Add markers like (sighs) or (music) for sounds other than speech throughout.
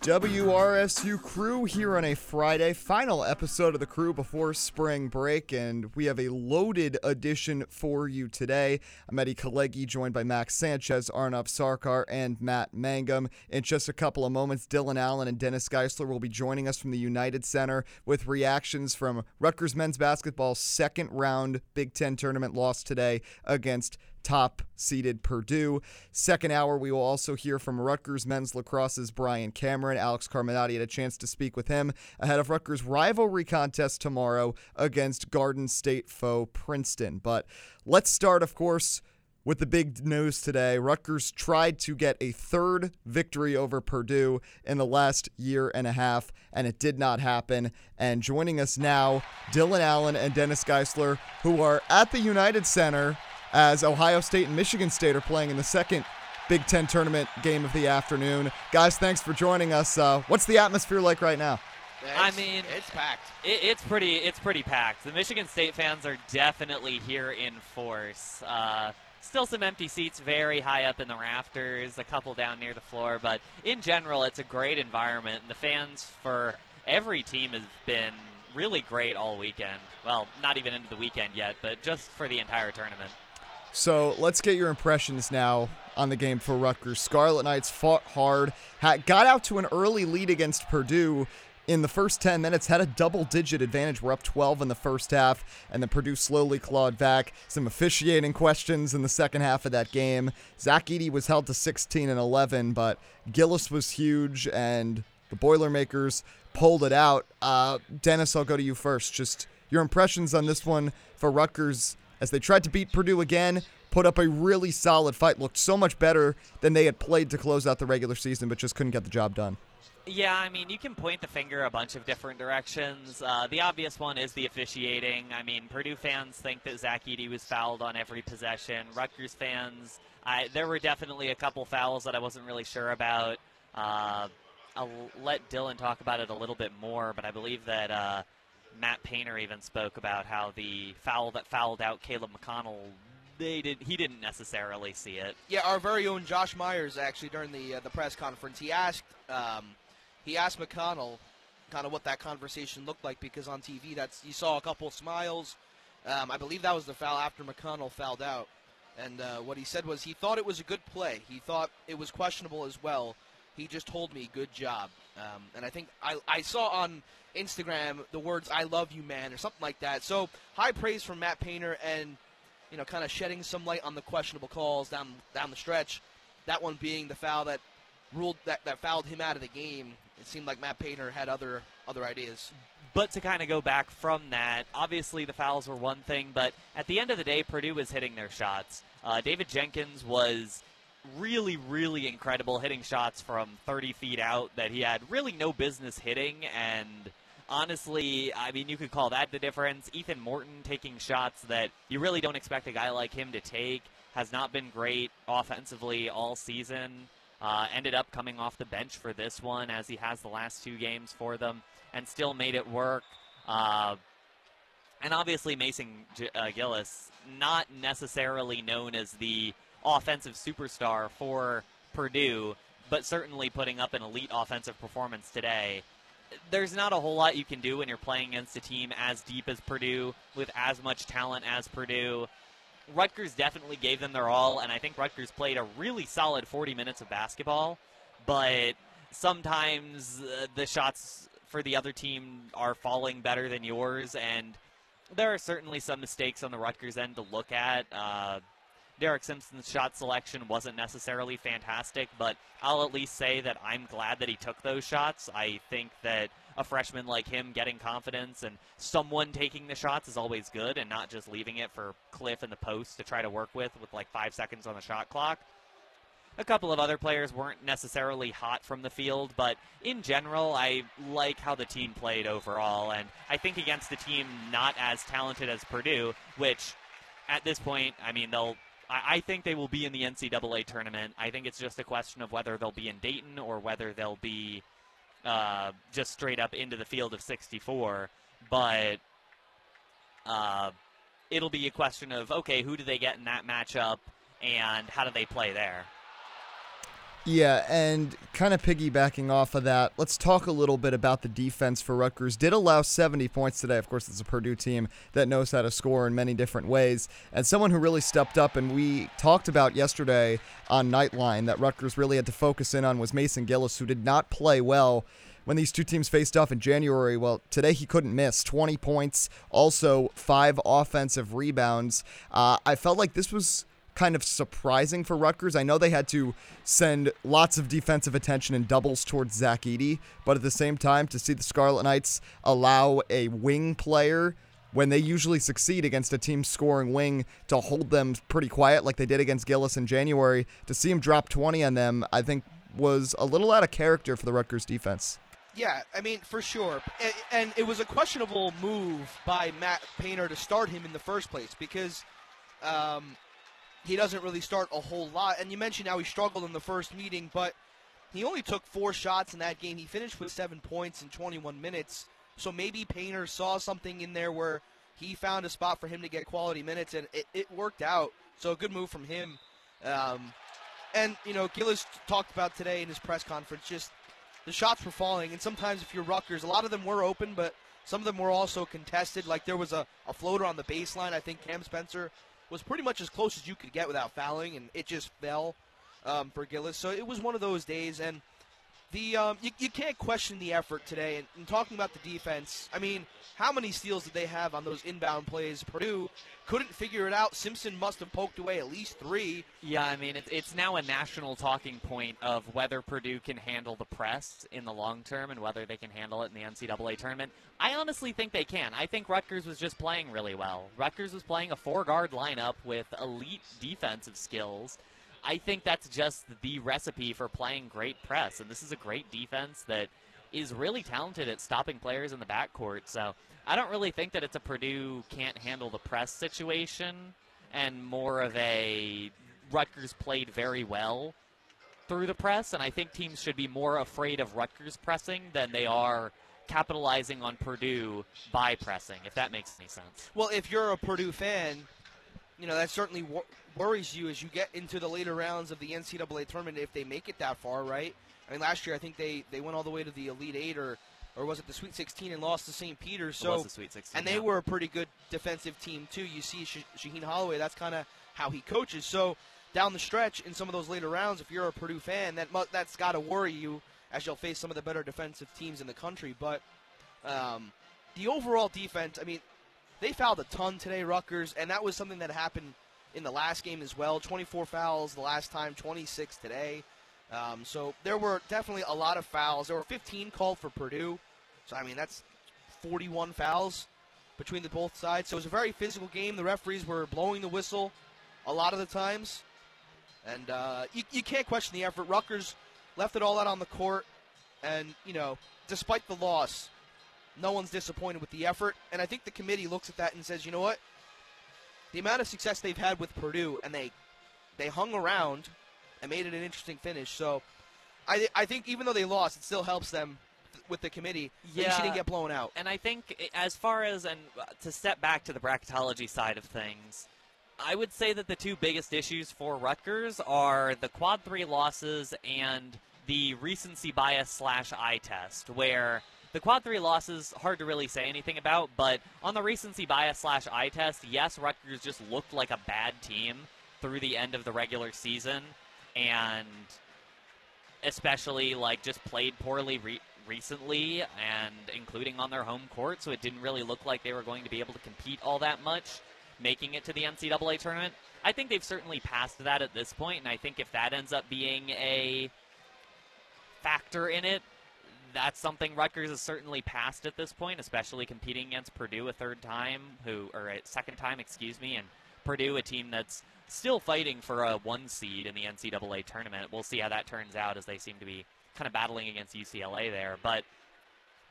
WRSU crew here on a Friday, final episode of the crew before spring break, and we have a loaded edition for you today. I'm Eddie Kalegi, joined by Max Sanchez, Arnav Sarkar, and Matt Mangam. In just a couple of moments, Dylan Allen and Dennis Geissler will be joining us from the United Center with reactions from Rutgers men's basketball's second round Big Ten tournament loss today against top seeded Purdue. Second hour, we will also hear from Rutgers men's lacrosse's Brian Cameron. Alex Carminati had a chance to speak with him ahead of Rutgers' rivalry contest tomorrow against Garden State foe Princeton. But let's start, of course, with the big news today. Rutgers tried to get a third victory over Purdue in the last year and a half, and it did not happen. And joining us now, Dylan Allen and Dennis Geissler, who are at the United Center as Ohio State and Michigan State are playing in the second Big Ten tournament game of the afternoon. Guys, thanks for joining us. Uh, what's the atmosphere like right now? I mean, it's packed. It, it's pretty. It's pretty packed. The Michigan State fans are definitely here in force. Uh, still some empty seats, very high up in the rafters, a couple down near the floor, but in general, it's a great environment. And the fans for every team has been really great all weekend. Well, not even into the weekend yet, but just for the entire tournament. So let's get your impressions now on the game for Rutgers. Scarlet Knights fought hard, got out to an early lead against Purdue in the first 10 minutes, had a double digit advantage. We're up 12 in the first half, and then Purdue slowly clawed back. Some officiating questions in the second half of that game. Zach Edey was held to 16 and 11, but Gillis was huge, and the Boilermakers pulled it out. Uh, Dennis, I'll go to you first. Just your impressions on this one for Rutgers as they tried to beat Purdue again, put up a really solid fight, looked so much better than they had played to close out the regular season, but just couldn't get the job done. Yeah, I mean, you can point the finger a bunch of different directions. Uh, the obvious one is the officiating. I mean, Purdue fans think that Zach Edey was fouled on every possession. Rutgers fans, I, there were definitely a couple fouls that I wasn't really sure about. Uh, I'll let Dylan talk about it a little bit more, but I believe that uh, Matt Painter even spoke about how the foul that fouled out Caleb McConnell, they did he didn't necessarily see it. Yeah, our very own Josh Myers actually during the uh, the press conference, he asked um, he asked McConnell kind of what that conversation looked like because on TV that's you saw a couple smiles. Um, I believe that was the foul after McConnell fouled out, and uh, what he said was he thought it was a good play. He thought it was questionable as well. He just told me good job, um, and I think I, I saw on Instagram the words "I love you, man" or something like that. So high praise from Matt Painter and you know kind of shedding some light on the questionable calls down down the stretch. That one being the foul that ruled that, that fouled him out of the game. It seemed like Matt Painter had other other ideas. But to kind of go back from that, obviously the fouls were one thing, but at the end of the day, Purdue was hitting their shots. Uh, David Jenkins was really, really incredible hitting shots from 30 feet out that he had really no business hitting, and honestly, I mean, you could call that the difference. Ethan Morton taking shots that you really don't expect a guy like him to take has not been great offensively all season. Uh, ended up coming off the bench for this one as he has the last two games for them and still made it work. Uh, and obviously, Mason uh, Gillis, not necessarily known as the offensive superstar for Purdue, but certainly putting up an elite offensive performance today there's not a whole lot you can do when you're playing against a team as deep as Purdue with as much talent as Purdue. Rutgers definitely gave them their all, and I think Rutgers played a really solid 40 minutes of basketball. But sometimes uh, the shots for the other team are falling better than yours, and there are certainly some mistakes on the Rutgers end to look at. Uh, Derek Simpson's shot selection wasn't necessarily fantastic, but I'll at least say that I'm glad that he took those shots. I think that a freshman like him getting confidence and someone taking the shots is always good and not just leaving it for Cliff in the post to try to work with with like five seconds on the shot clock. A couple of other players weren't necessarily hot from the field, but in general, I like how the team played overall. And I think against a team not as talented as Purdue, which at this point, I mean, they'll I, I think they will be in the NCAA tournament. I think it's just a question of whether they'll be in Dayton or whether they'll be uh, just straight up into the field of 64. But uh, it'll be a question of okay, who do they get in that matchup, and how do they play there? Yeah, and kind of piggybacking off of that, let's talk a little bit about the defense for Rutgers. Did allow 70 points today. Of course, it's a Purdue team that knows how to score in many different ways. And someone who really stepped up, and we talked about yesterday on Nightline that Rutgers really had to focus in on was Mason Gillis, who did not play well when these two teams faced off in January. Well, today he couldn't miss 20 points, also five offensive rebounds. Uh, I felt like this was kind of surprising for Rutgers. I know they had to send lots of defensive attention and doubles towards Zach Edey, but at the same time, to see the Scarlet Knights allow a wing player when they usually succeed against a team scoring wing to hold them pretty quiet like they did against Gillis in January, to see him drop 20 on them, I think was a little out of character for the Rutgers defense. Yeah, I mean, for sure. And it was a questionable move by Matt Painter to start him in the first place because um, he doesn't really start a whole lot. And you mentioned how he struggled in the first meeting, but he only took four shots in that game. He finished with seven points in 21 minutes. So maybe Painter saw something in there where he found a spot for him to get quality minutes, and it, it worked out. So a good move from him. Um, and, you know, Gillis talked about today in his press conference just the shots were falling. And sometimes if you're Rutgers, a lot of them were open, but some of them were also contested. Like there was a, a floater on the baseline. I think Cam Spencer was pretty much as close as you could get without fouling, and it just fell um, for Gillis. So it was one of those days, and the um, you, you can't question the effort today. And, and, talking about the defense, I mean, how many steals did they have on those inbound plays? Purdue couldn't figure it out. Simpson must have poked away at least three. Yeah, I mean, it's, it's now a national talking point of whether Purdue can handle the press in the long term and whether they can handle it in the NCAA tournament. I honestly think they can. I think Rutgers was just playing really well. Rutgers was playing a four guard lineup with elite defensive skills I think that's just the recipe for playing great press. And this is a great defense that is really talented at stopping players in the backcourt. So I don't really think that it's a Purdue can't handle the press situation and more of a Rutgers played very well through the press. And I think teams should be more afraid of Rutgers pressing than they are capitalizing on Purdue by pressing, if that makes any sense. Well, if you're a Purdue fan, you know that certainly wor- worries you as you get into the later rounds of the NCAA tournament if they make it that far, right? I mean, last year I think they, they went all the way to the Elite Eight or or was it the Sweet 16 and lost to St. Peter's? So, the Sweet 16, and they yeah. were a pretty good defensive team too. You see Shaheen Holloway, that's kind of how he coaches. So down the stretch in some of those later rounds, if you're a Purdue fan, that mu- that's got to worry you as you'll face some of the better defensive teams in the country. But um, the overall defense, I mean, they fouled a ton today, Rutgers, and that was something that happened in the last game as well. 24 fouls the last time, 26 today. Um, so there were definitely a lot of fouls. There were 15 called for Purdue. So, I mean, that's 41 fouls between the both sides. So it was a very physical game. The referees were blowing the whistle a lot of the times. And uh, you, you can't question the effort. Rutgers left it all out on the court. And, you know, despite the loss, no one's disappointed with the effort. And I think the committee looks at that and says, you know what? the amount of success they've had with Purdue, and they they hung around and made it an interesting finish. So I I think even though they lost, it still helps them with the committee. Yeah, she didn't get blown out. And I think as far as and uh, to step back to the bracketology side of things. I would say that the two biggest issues for Rutgers are the quad three losses and the recency bias slash eye test, where the quad three losses, hard to really say anything about, but on the recency bias slash eye test, yes, Rutgers just looked like a bad team through the end of the regular season, and especially like just played poorly re- recently, and including on their home court, so it didn't really look like they were going to be able to compete all that much, making it to the NCAA tournament. I think they've certainly passed that at this point, and I think if that ends up being a factor in it, that's something Rutgers has certainly passed at this point, especially competing against Purdue a third time, who or a second time, excuse me, and Purdue, a team that's still fighting for a one seed in the NCAA tournament. We'll see how that turns out as they seem to be kind of battling against UCLA there. But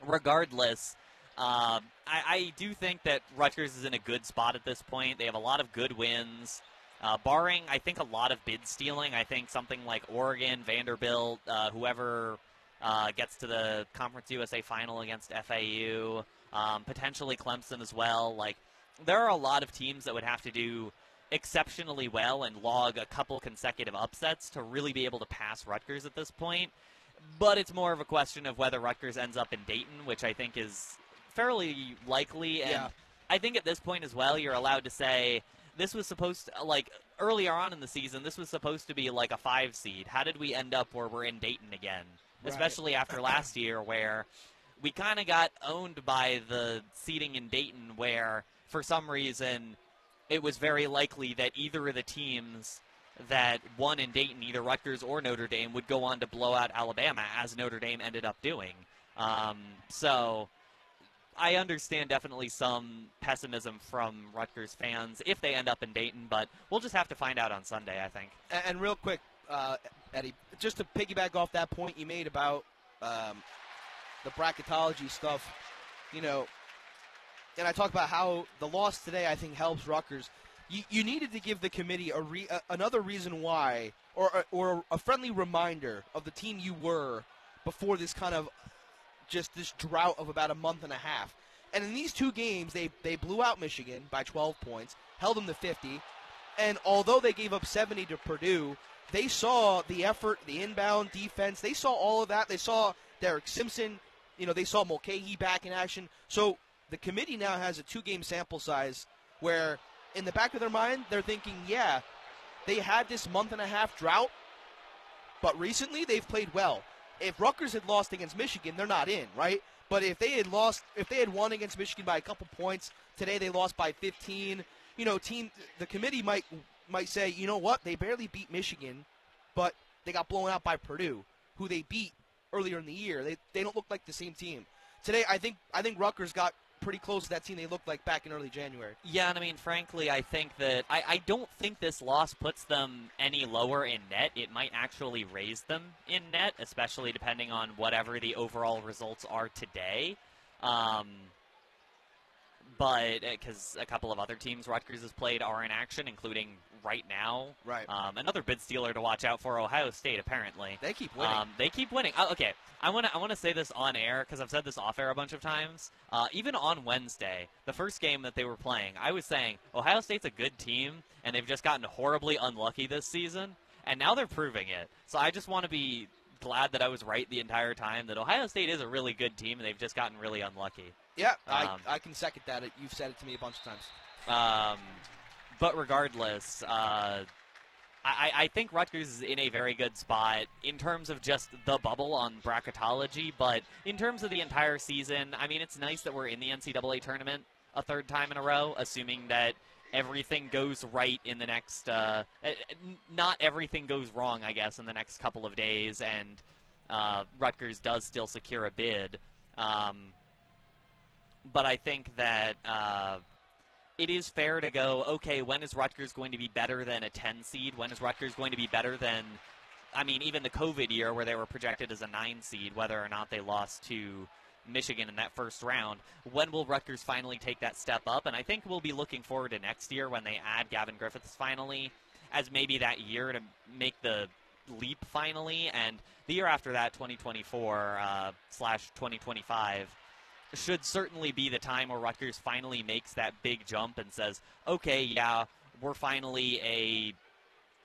regardless, um, I, I do think that Rutgers is in a good spot at this point. They have a lot of good wins. Uh, barring, I think, a lot of bid stealing. I think something like Oregon, Vanderbilt, uh, whoever uh, gets to the Conference USA final against FAU, um, potentially Clemson as well. Like, there are a lot of teams that would have to do exceptionally well and log a couple consecutive upsets to really be able to pass Rutgers at this point. But it's more of a question of whether Rutgers ends up in Dayton, which I think is fairly likely. And Yeah. I think at this point as well, you're allowed to say this was supposed to, like, earlier on in the season, this was supposed to be like a five seed. How did we end up where we're in Dayton again? Right. Especially after last year, where we kind of got owned by the seeding in Dayton, where for some reason it was very likely that either of the teams that won in Dayton, either Rutgers or Notre Dame, would go on to blow out Alabama, as Notre Dame ended up doing. Um, so I understand definitely some pessimism from Rutgers fans if they end up in Dayton, but we'll just have to find out on Sunday, I think. And, and real quick, uh, Eddie, just to piggyback off that point you made about um, the bracketology stuff, you know, and I talk about how the loss today I think helps Rutgers. You, you needed to give the committee a re, another reason why, or or a friendly reminder of the team you were before this kind of just this drought of about a month and a half. And in these two games, they they blew out Michigan by 12 points, held them to 50, and although they gave up 70 to Purdue, they saw the effort, the inbound defense. They saw all of that. They saw Derek Simpson. You know, they saw Mulcahy back in action. So the committee now has a two-game sample size where, in the back of their mind, they're thinking, yeah, they had this month and a half drought, but recently they've played well. If Rutgers had lost against Michigan, they're not in, right? But if they had lost, if they had won against Michigan by a couple points today, they lost by 15. You know, team, the committee might might say, you know what, they barely beat Michigan, but they got blown out by Purdue, who they beat earlier in the year. They they don't look like the same team. Today, I think I think Rutgers got pretty close to that team they looked like back in early January. Yeah, and I mean, frankly, I think that I, I don't think this loss puts them any lower in net. It might actually raise them in net, especially depending on whatever the overall results are today. Um, but because a couple of other teams Rutgers has played are in action, including right now. Right. Um, another bid stealer to watch out for Ohio State, apparently. They keep winning. Um, they keep winning. Oh, okay, I want to I want to say this on air because I've said this off air a bunch of times. Uh, even on Wednesday, the first game that they were playing, I was saying Ohio State's a good team, and they've just gotten horribly unlucky this season, and now they're proving it. So I just want to be glad that I was right the entire time that Ohio State is a really good team, and they've just gotten really unlucky. yeah, I, um, I can second that. You've said it to me a bunch of times. Um, but regardless, uh, I, I think Rutgers is in a very good spot in terms of just the bubble on bracketology. But in terms of the entire season, I mean, it's nice that we're in the NCAA tournament a third time in a row, assuming that everything goes right in the next. Uh, eh, not everything goes wrong, I guess, in the next couple of days, and uh, Rutgers does still secure a bid. Um, but I think that. Uh, it is fair to go, okay, when is Rutgers going to be better than a 10 seed? When is Rutgers going to be better than, I mean, even the COVID year where they were projected as a 9 seed, whether or not they lost to Michigan in that first round? When will Rutgers finally take that step up? And I think we'll be looking forward to next year when they add Gavin Griffiths finally as maybe that year to make the leap finally. And the year after that, 2024 uh, slash 2025 should certainly be the time where Rutgers finally makes that big jump and says, okay, yeah, we're finally a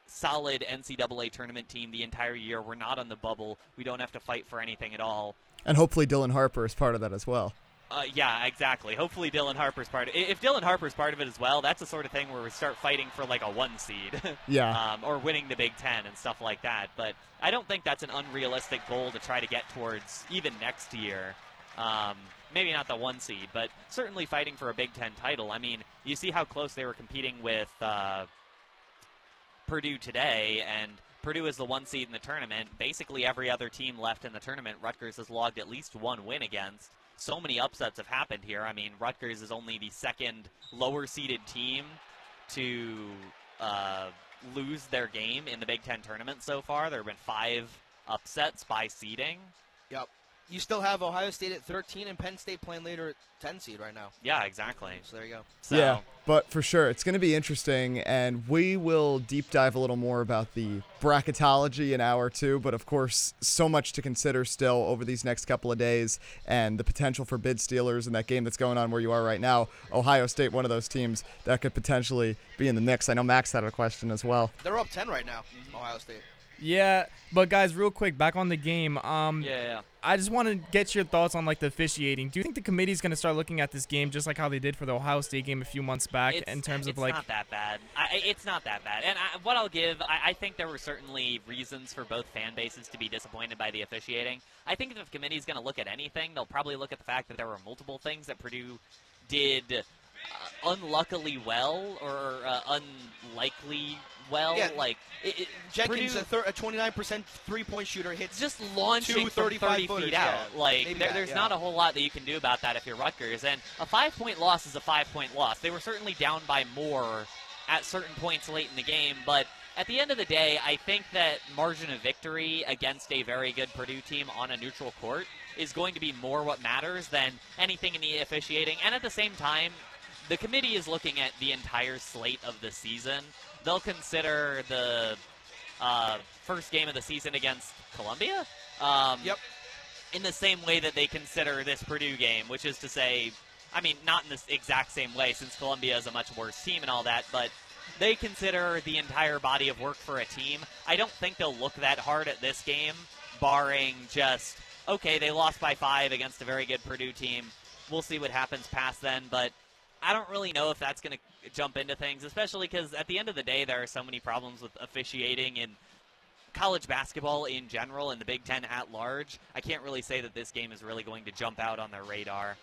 solid NCAA tournament team the entire year. We're not on the bubble. We don't have to fight for anything at all. And hopefully Dylan Harper is part of that as well. Uh, yeah, exactly. Hopefully Dylan Harper's part of it. If Dylan Harper's part of it as well, that's the sort of thing where we start fighting for like a one seed. (laughs) Yeah. um, or winning the Big Ten and stuff like that. But I don't think that's an unrealistic goal to try to get towards even next year. Um, maybe not the one seed, but certainly fighting for a Big Ten title. I mean, you see how close they were competing with uh, Purdue today, and Purdue is the one seed in the tournament. Basically, every other team left in the tournament, Rutgers has logged at least one win against. So many upsets have happened here. I mean, Rutgers is only the second lower seeded team to uh, lose their game in the Big Ten tournament so far. There have been five upsets by seeding. Yep. You still have Ohio State at 13 and Penn State playing later at 10 seed right now. Yeah, exactly. So there you go. So, Yeah, but for sure, it's going to be interesting, and we will deep dive a little more about the bracketology in hour two. But of course, so much to consider still over these next couple of days, and the potential for bid stealers in that game that's going on where you are right now. Ohio State, one of those teams that could potentially be in the mix. I know Max had a question as well. They're up 10 right now, mm-hmm. Ohio State. Yeah, but guys, real quick, back on the game. Um, Yeah, yeah. I just want to get your thoughts on like the officiating. Do you think the committee's going to start looking at this game just like how they did for the Ohio State game a few months back it's, in terms of it's like not that bad. I, it's not that bad. And I, what I'll give, I, I think there were certainly reasons for both fan bases to be disappointed by the officiating. I think if the committee's going to look at anything, they'll probably look at the fact that there were multiple things that Purdue did unluckily well or uh, unlikely well. Yeah. Like it, it, Jenkins, Purdue, a, thir- a 29% three point shooter, hits just launching from 35 30 footers, feet yeah. out. Like there, that, there's yeah. not a whole lot that you can do about that if you're Rutgers. And a five point loss is a five point loss. They were certainly down by more at certain points late in the game, but at the end of the day, I think that margin of victory against a very good Purdue team on a neutral court is going to be more what matters than anything in the officiating. And at the same time, the committee is looking at the entire slate of the season. They'll consider the uh, first game of the season against Columbia. Um, Yep. In the same way that they consider this Purdue game, which is to say, I mean, not in the exact same way, since Columbia is a much worse team and all that, but they consider the entire body of work for a team. I don't think they'll look that hard at this game, barring just, okay, they lost by five against a very good Purdue team. We'll see what happens past then, but I don't really know if that's going to jump into things, especially because at the end of the day, there are so many problems with officiating in college basketball in general and the Big Ten at large. I can't really say that this game is really going to jump out on their radar.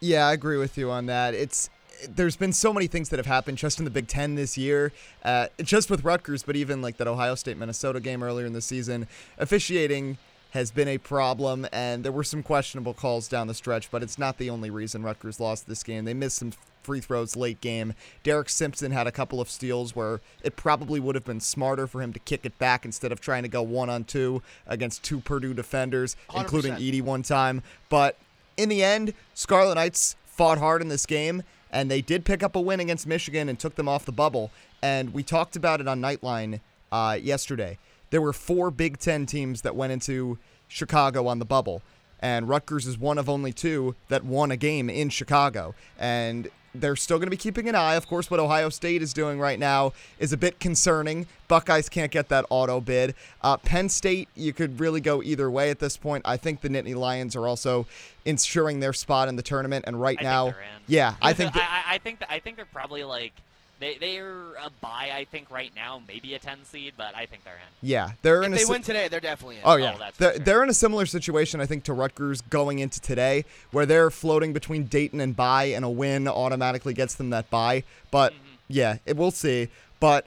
Yeah, I agree with you on that. It's there's been so many things that have happened just in the Big Ten this year, uh, just with Rutgers, but even like that Ohio State Minnesota game earlier in the season. Officiating has been a problem, and there were some questionable calls down the stretch, but it's not the only reason Rutgers lost this game. They missed some free throws late game. Derek Simpson had a couple of steals where it probably would have been smarter for him to kick it back instead of trying to go one on two against two Purdue defenders, including 100%. Edey one time. But in the end, Scarlet Knights fought hard in this game, and they did pick up a win against Michigan and took them off the bubble. And we talked about it on Nightline uh, yesterday. There were four Big Ten teams that went into Chicago on the bubble, and Rutgers is one of only two that won a game in Chicago. And they're still going to be keeping an eye. Of course, what Ohio State is doing right now is a bit concerning. Buckeyes can't get that auto bid. Uh, Penn State, you could really go either way at this point. I think the Nittany Lions are also ensuring their spot in the tournament, and right I now, yeah, I think I- I think that, I think they're probably like they they're a bye. I think right now, maybe a ten seed, but I think they're in. yeah, they're If in a they si- win today, they're definitely in. Oh yeah, that's they're, sure. they're in a similar situation, I think, to Rutgers going into today, where they're floating between Dayton and bye, and a win automatically gets them that bye. But Mm-hmm. yeah, it, we'll see. But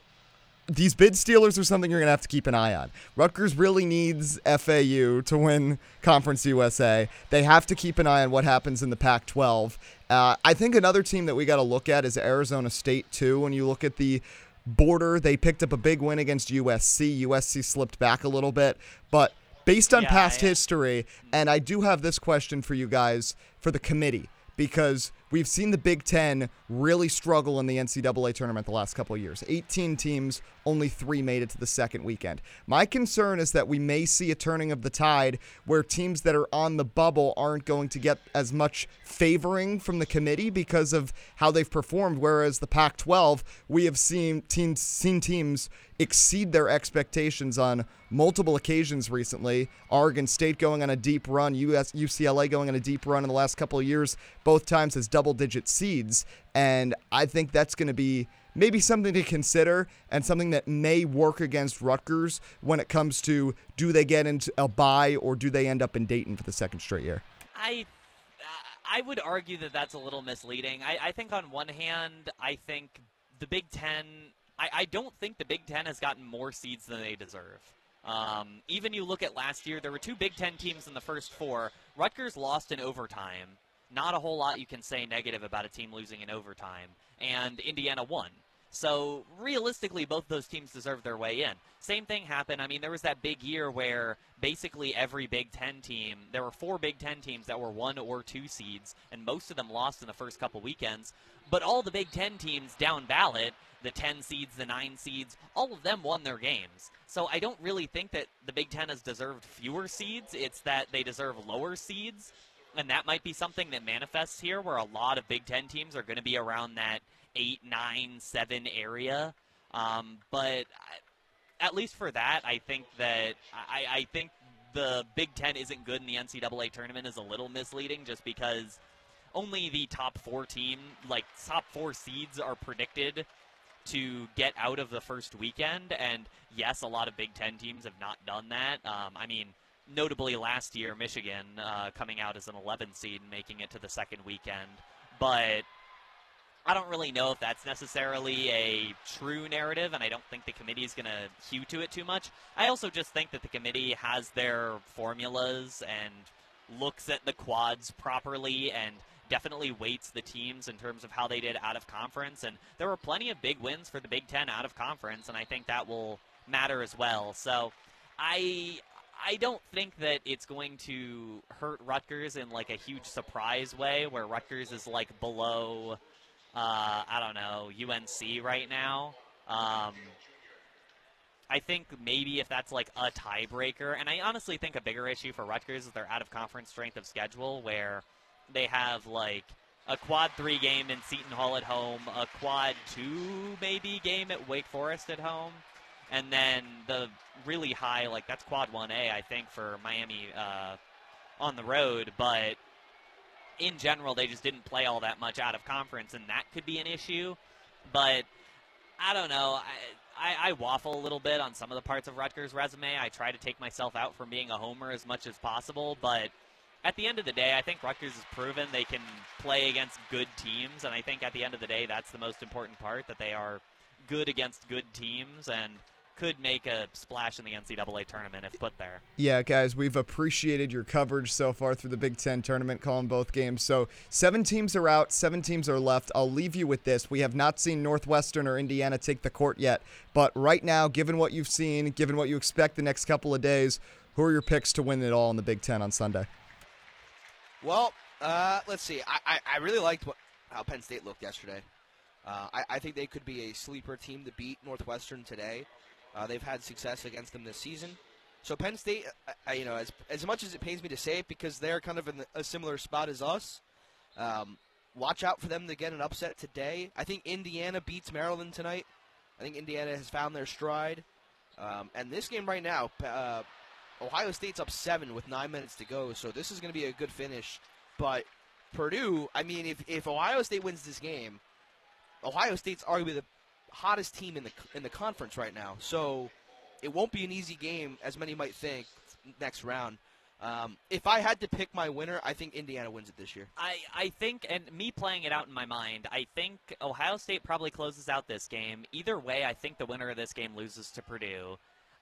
these bid stealers are something you're gonna have to keep an eye on. Rutgers really needs FAU to win Conference USA. They have to keep an eye on what happens in the Pac-12. Uh, I think another team that we got to look at is Arizona State too. When you look at the border, they picked up a big win against USC. USC slipped back a little bit, but based on Yeah, past yeah. history, and I do have this question for you guys for the committee because we've seen the Big Ten really struggle in the NCAA tournament the last couple of years. 18 teams, only three made it to the second weekend. My concern is that we may see a turning of the tide where teams that are on the bubble aren't going to get as much favoring from the committee because of how they've performed. Whereas the Pac 12, we have seen teams, seen teams exceed their expectations on multiple occasions recently. Oregon State going on a deep run, US UCLA going on a deep run in the last couple of years, both times as double digit seeds. And I think that's going to be maybe something to consider and something that may work against Rutgers when it comes to do they get into a bye or do they end up in Dayton for the second straight year? I I would argue that that's a little misleading. I, I think on one hand, I think the Big Ten. I, I don't think the Big Ten has gotten more seeds than they deserve. Um, even you look at last year, there were two Big Ten teams in the first four. Rutgers lost in overtime. Not a whole lot you can say negative about a team losing in overtime. And Indiana won. So realistically, both those teams deserve their way in. Same thing happened. I mean, there was that big year where basically every Big Ten team, there were four Big Ten teams that were one or two seeds, and most of them lost in the first couple weekends. But all the Big Ten teams down ballot, the 10 seeds, the 9 seeds, all of them won their games. So I don't really think that the Big Ten has deserved fewer seeds. It's that they deserve lower seeds. And that might be something that manifests here where a lot of Big Ten teams are going to be around that eight, nine, seven area. Um, but at least for that, I think that I, I think the Big Ten isn't good in the NCAA tournament is a little misleading just because only the top four team, like top four seeds, are predicted to get out of the first weekend. And yes, a lot of Big Ten teams have not done that. Um, I mean, notably last year, Michigan uh, coming out as an 11 seed and making it to the second weekend. But I don't really know if that's necessarily a true narrative, and I don't think the committee is going to hew to it too much. I also just think that the committee has their formulas and looks at the quads properly and definitely weights the teams in terms of how they did out of conference. And there were plenty of big wins for the Big Ten out of conference, and I think that will matter as well. So I I don't think that it's going to hurt Rutgers in like a huge surprise way, where Rutgers is like below uh, I don't know, UNC right now. Um, I think maybe if that's like a tiebreaker, and I honestly think a bigger issue for Rutgers is their out of conference strength of schedule, where they have like a quad three game in Seton Hall at home, a quad two maybe game at Wake Forest at home, and then the really high like that's quad one A I think for Miami uh, on the road, but in general, they just didn't play all that much out of conference, and that could be an issue. But I don't know. I, I, I, waffle a little bit on some of the parts of Rutgers' resume. I try to take myself out from being a homer as much as possible, but at the end of the day, I think Rutgers has proven they can play against good teams, and I think at the end of the day, that's the most important part that they are good against good teams, and could make a splash in the NCAA tournament if put there. Yeah, guys, we've appreciated your coverage so far through the Big Ten tournament, calling both games. So seven teams are out, seven teams are left. I'll leave you with this. We have not seen Northwestern or Indiana take the court yet, but right now, given what you've seen, given what you expect the next couple of days, who are your picks to win it all in the Big Ten on Sunday? Well, uh, let's see. I, I, I really liked what, how Penn State looked yesterday. Uh, I, I think they could be a sleeper team to beat Northwestern today. Uh, they've had success against them this season. So Penn State, you know, as as much as it pains me to say it, because they're kind of in a similar spot as us. Um, watch out for them to get an upset today. I think Indiana beats Maryland tonight. I think Indiana has found their stride. Um, and this game right now, uh, Ohio State's up seven with nine minutes to go, so this is going to be a good finish. But Purdue, I mean, if, if Ohio State wins this game, Ohio State's arguably the hottest team in the in the conference right now. So it won't be an easy game as many might think next round. Um, if I had to pick my winner, I think Indiana wins it this year. I, I think, and me playing it out in my mind, I think Ohio State probably closes out this game. Either way, I think the winner of this game loses to Purdue.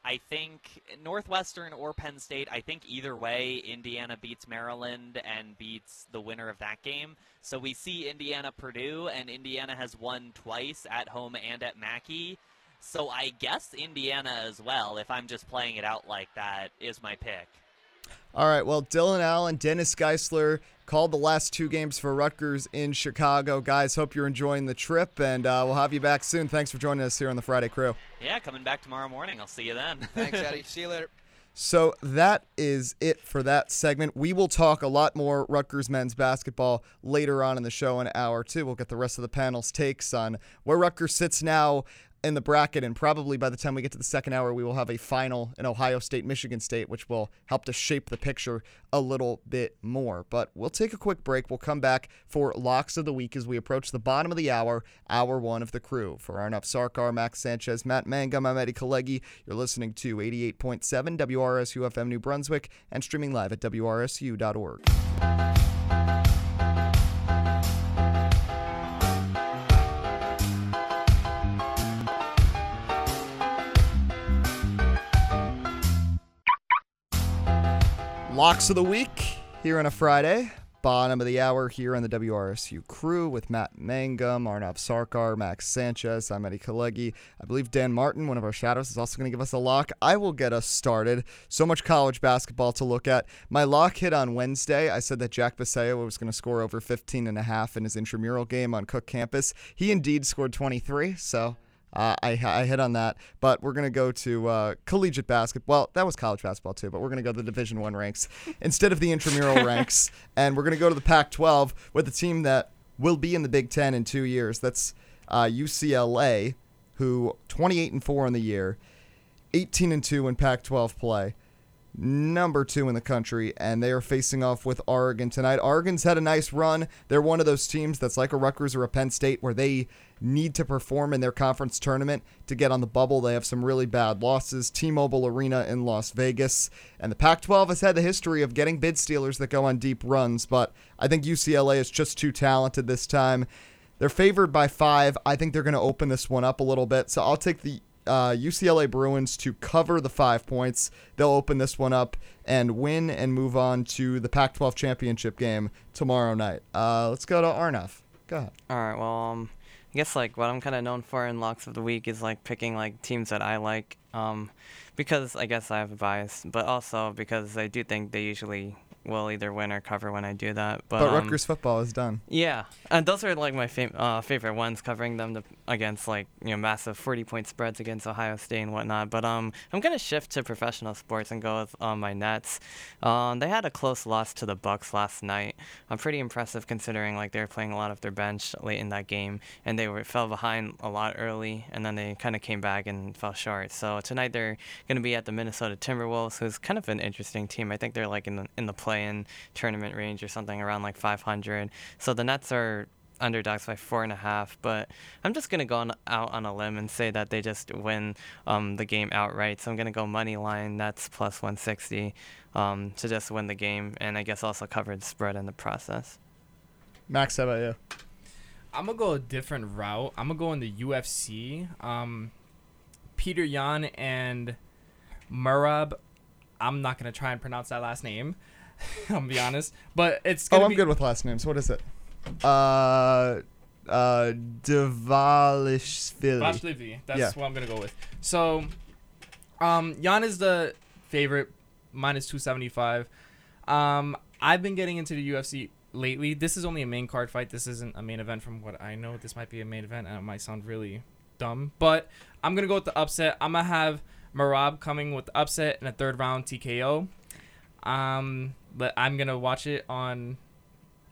I think Northwestern or Penn State, I think either way, Indiana beats Maryland and beats the winner of that game. So we see Indiana Purdue, and Indiana has won twice at home and at Mackey. So I guess Indiana as well, if I'm just playing it out like that, is my pick. All right. Well, Dylan Allen, Dennis Geissler called the last two games for Rutgers in Chicago. Guys, hope you're enjoying the trip, and uh, we'll have you back soon. Thanks for joining us here on the Friday Crew. Yeah, coming back tomorrow morning. I'll see you then. (laughs) Thanks, Eddie. see you later. So that is it for that segment. We will talk a lot more Rutgers men's basketball later on in the show in hour two. We'll get the rest of the panel's takes on where Rutgers sits now in the bracket, and probably by the time we get to the second hour, we will have a final in Ohio State, Michigan State, which will help to shape the picture a little bit more. But we'll take a quick break. We'll come back for locks of the week as we approach the bottom of the hour, hour one of the crew. For Arnav Sarkar, Max Sanchez, Matt Mangam, I'm Eddie Kalegi. You're listening to 88.7 WRSU FM New Brunswick and streaming live at WRSU.org. Locks of the week here on a Friday. bottom of the hour here on the WRSU crew with Matt Mangam, Arnav Sarkar, Max Sanchez, I'm Eddie Kalegi. I believe Dan Martin, one of our shadows, is also going to give us a lock. I will get us started. So much college basketball to look at. My lock hit on Wednesday. I said that Jack Baseo was going to score over 15 and a half in his intramural game on Cook campus. He indeed scored 23, so uh, I, I hit on that, but we're gonna go to uh, collegiate basketball. Well, that was college basketball too, but we're gonna go to the Division One ranks (laughs) instead of the intramural ranks, and we're gonna go to the Pac-12 with a team that will be in the Big Ten in two years. That's uh, UCLA, who 28 and four in the year, 18 and two in Pac-12 play number two in the country, and they are facing off with Oregon tonight. Oregon's had a nice run. They're one of those teams that's like a Rutgers or a Penn State where they need to perform in their conference tournament to get on the bubble. They have some really bad losses. T Mobile Arena in Las Vegas. And the Pac 12 has had the history of getting bid stealers that go on deep runs, but I think UCLA is just too talented this time. They're favored by five. I think they're going to open this one up a little bit. So I'll take the uh, UCLA Bruins to cover the five points. They'll open this one up and win and move on to the Pac 12 championship game tomorrow night. Uh, let's go to Arnav. Go ahead. All right. Well, um, I guess like what I'm kind of known for in locks of the week is like picking like teams that I like, um, because I guess I have a bias, but also because I do think they usually will either win or cover when I do that. But, But um, Rutgers football is done. Yeah, and those are like my fam- uh, favorite ones, covering them to, against like you know massive 40 point spreads against Ohio State and whatnot. But um, I'm gonna shift to professional sports and go with um, my Nets. Um, they had a close loss to the Bucks last night. I'm pretty impressive considering like they were playing a lot of their bench late in that game, and they were fell behind a lot early, and then they kind of came back and fell short. So tonight they're gonna be at the Minnesota Timberwolves, who's kind of an interesting team. I think they're like in the in the play-in tournament range or something around like 500. So the Nets are underdogs by four and a half, but I'm just gonna go on, out on a limb and say that they just win um, the game outright. So I'm gonna go money line Nets plus 160 um, to just win the game, and I guess also cover the spread in the process. Max, how about you? I'm gonna go a different route. I'm gonna go in the UFC. Um, Peter Yan and Merab. I'm not gonna try and pronounce that last name. (laughs) I'm gonna be honest, but it's Oh, gonna I'm be, good with last names. What is it? Uh, uh, Devalishvili. Vashlivi. That's Yeah. what I'm gonna go with. So, um, Yan is the favorite, minus 275. Um, I've been getting into the UFC lately. This is only a main card fight. This isn't a main event, from what I know. This might be a main event, and it might sound really dumb, but I'm gonna go with the upset. I'm gonna have Merab coming with the upset in a third round TKO. Um, but I'm gonna watch it on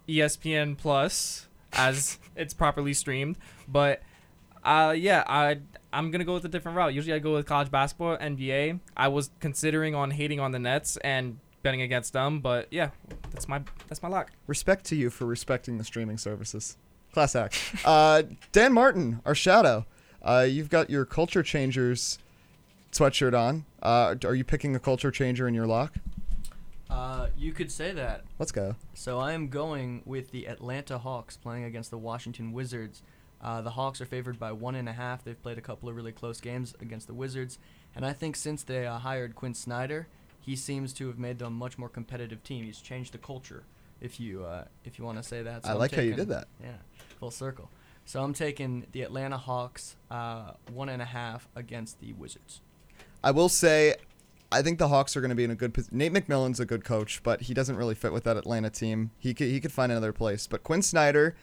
ESPN Plus as (laughs) it's properly streamed. But uh, yeah, I I'm gonna go with a different route. Usually I go with college basketball, NBA. I was considering on hating on the Nets and betting against them, but yeah, that's my that's my lock. Respect to you for respecting the streaming services. Class act. (laughs) uh, Dan Martin, our shadow. Uh, you've got your culture changers sweatshirt on. Uh, are you picking a culture changer in your lock? Uh, you could say that. Let's go. So I am going with the Atlanta Hawks playing against the Washington Wizards. Uh, the Hawks are favored by one and a half. They've played a couple of really close games against the Wizards, and I think since they uh, hired Quinn Snyder, he seems to have made them a much more competitive team. He's changed the culture, if you uh, if you want to say that. I I'm like how you did that. Yeah, full circle. So I'm taking the Atlanta Hawks uh, one and a half against the Wizards. I will say, I think the Hawks are going to be in a good position. Nate McMillan's a good coach, but he doesn't really fit with that Atlanta team. He could he could find another place. But Quinn Snyder,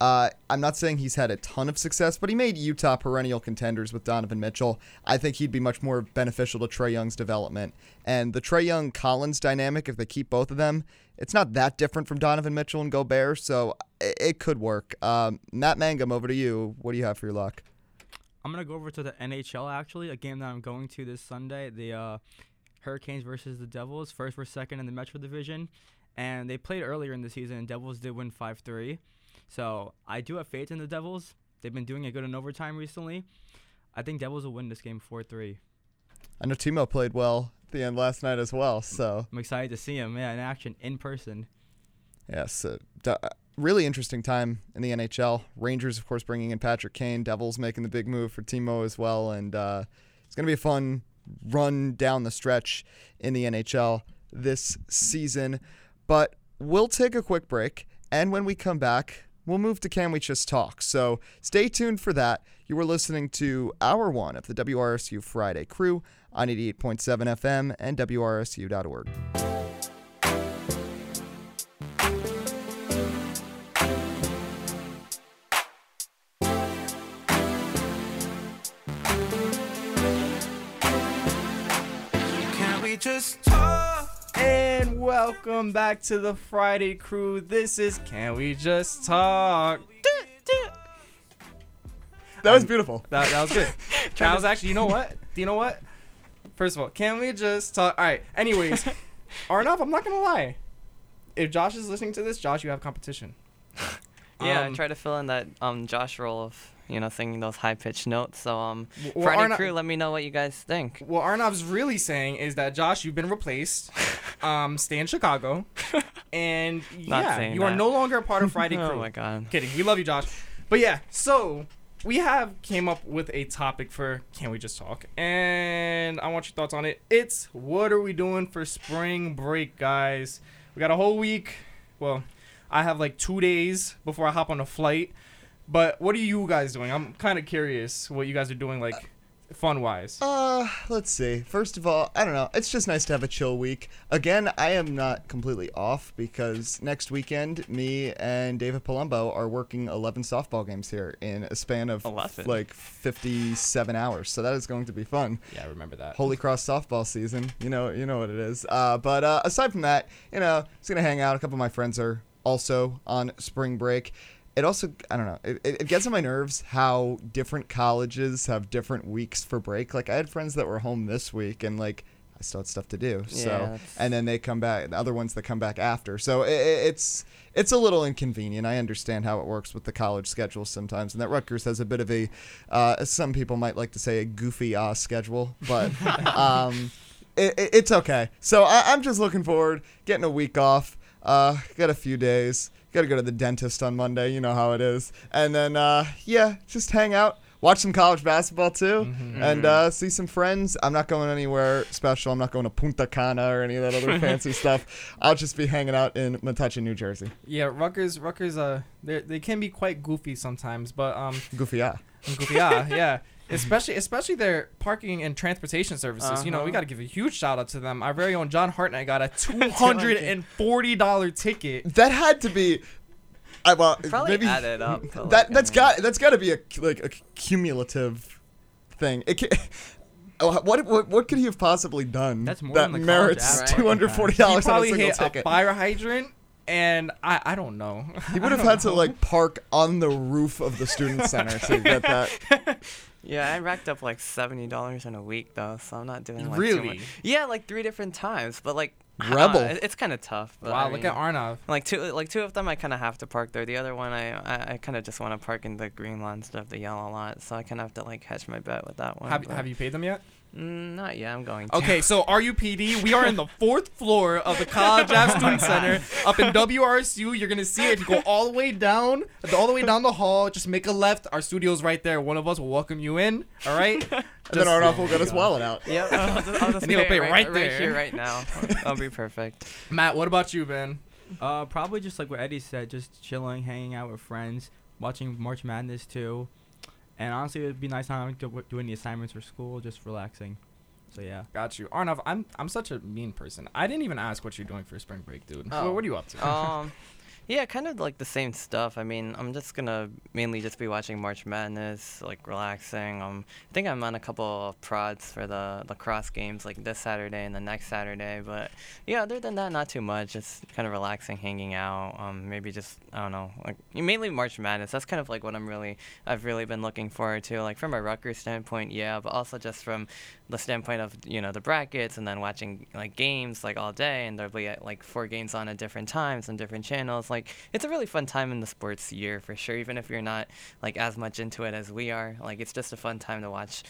uh, I'm not saying he's had a ton of success, but he made Utah perennial contenders with Donovan Mitchell. I think he'd be much more beneficial to Trae Young's development. And the Trae Young Collins dynamic, if they keep both of them, it's not that different from Donovan Mitchell and Gobert, so it, it could work. Um, Matt Mangam, over to you. What do you have for your luck? I'm gonna go over to the NHL actually, a game that I'm going to this Sunday. The uh, Hurricanes versus the Devils, first versus second in the Metro Division, and they played earlier in the season. and Devils did win five three, so I do have faith in the Devils. They've been doing it good in overtime recently. I think Devils will win this game four three. I know Timo played well at the end last night as well, so. I'm excited to see him, yeah, in action in person. Yes, uh, d- uh, really interesting time in the NHL. Rangers, of course, bringing in Patrick Kane. Devils making the big move for Timo as well, and uh, it's going to be a fun run down the stretch in the NHL this season. But we'll take a quick break, and when we come back, we'll move to Can We Just Talk. So stay tuned for that. You were listening to Hour One of the WRSU Friday Crew on 88.7 FM and WRSU.org. Can just talk? And welcome back to the Friday crew. This is Can We Just Talk? That was beautiful. That, that was good. (laughs) that was actually, you know what? Do you know what? First of all, can we just talk? All right. Anyways, (laughs) Arnav, I'm not gonna lie. If Josh is listening to this, Josh, you have competition. (laughs) Yeah, Um, I try to fill in that um Josh role of you know singing those high pitched notes. So um well, Friday crew, let me know what you guys think. What Arnav's really saying is that Josh, you've been replaced. (laughs) Um, stay in Chicago, and (laughs) yeah, you are no longer a part of (laughs) Friday Crew. Oh my god. Kidding. We love you, Josh. But yeah, so we have came up with a topic for Can We Just Talk? And I want your thoughts on it. It's what are we doing for spring break, guys? We got a whole week. Well, I have like two days before I hop on a flight. But what are you guys doing? I'm kind of curious what you guys are doing, like fun wise. Uh, let's see. First of all, I don't know. It's just nice to have a chill week. Again, I am not completely off because next weekend, me and David Palumbo are working 11 softball games here in a span of 11? like 57 hours. So that is going to be fun. Yeah, I remember that. Holy Cross softball season. You know, you know what it is. Uh, but uh, aside from that, you know, just gonna hang out. A couple of my friends are also on spring break. It also, I don't know, it, it gets on my nerves how different colleges have different weeks for break. Like I had friends that were home this week, and like I still had stuff to do. So, Yeah, that's- and then they come back. The other ones that come back after. So it, it- it's it's a little inconvenient. I understand how it works with the college schedule sometimes, and that Rutgers has a bit of a, uh, some people might like to say a goofy uh, schedule, but (laughs) um, it, it's okay. So I, I'm just looking forward getting a week off. Uh, got a few days. Got to go to the dentist on Monday. You know how it is, and then uh, yeah, just hang out. Watch some college basketball too, and uh, see some friends. I'm not going anywhere special. I'm not going to Punta Cana or any of that other (laughs) fancy stuff. I'll just be hanging out in Metuchen, New Jersey. Yeah, Rutgers, Rutgers, uh, they they can be quite goofy sometimes, but um, Goofy, yeah. goofy, yeah, yeah. (laughs) Especially, especially their parking and transportation services. You know, we Uh-huh. got to give a huge shout out to them. Our very own John Hartnett got a (laughs) two hundred and forty dollar ticket. That had to be. I well, Probably maybe add it up. that like, I that's mean- got that's got to be a like a cumulative thing. It can, (laughs) oh, what, what what could he have possibly done That's more that than the merits average. two hundred forty dollars on a probably single hit ticket? a fire hydrant, and I, I don't know. he would have (laughs) had to like park on the roof of the student center to get that. Yeah, I racked up like seventy dollars in a week though, so I'm not doing like too Really? much. Yeah, like three different times, but like I Rebel. know, it's kind of tough. But wow, I look mean, at Arnav. Like two, like two of them, I kind of have to park there. The other one, I, I, I kind of just want to park in the green lot instead of the yellow lot. So I kind of have to like hedge my bet with that one. Have, but- have you paid them yet? Mm, not yet. I'm going. To. Okay, so RUPD, we are in the (laughs) fourth floor of the College Ave Student (laughs) Center up in WRSU. You're gonna see it. If you go all the way down, all the way down the hall, just make a left. Our studio's right there. One of us will welcome you in. All right. (laughs) And then Arnav will get his wallet out. Yep. I'll just, I'll just And he'll pay pay right right, there. here, right now. I'll be perfect. Matt, what about you, Ben? Uh, probably just like what Eddie said, just chilling, hanging out with friends, watching March Madness too, and honestly, it'd be nice not having to w- do any assignments for school, just relaxing. So yeah. Got you, Arnav. I'm I'm such a mean person. I didn't even ask what you're doing for spring break, dude. Oh. What, what are you up to? um, (laughs) yeah, kind of like the same stuff. I mean, I'm just gonna mainly just be watching March Madness, like relaxing. Um, I think I'm on a couple of prods for the lacrosse games, like this Saturday and the next Saturday. But yeah, other than that, not too much. Just kind of relaxing, hanging out. Um, maybe just I don't know, like mainly March Madness. That's kind of like what I'm really, I've really been looking forward to. Like from a Rutgers standpoint, yeah, but also just from the standpoint of you know the brackets and then watching like games like all day and there'll be like four games on at different times on different channels like it's a really fun time in the sports year for sure even if you're not like as much into it as we are like it's just a fun time to watch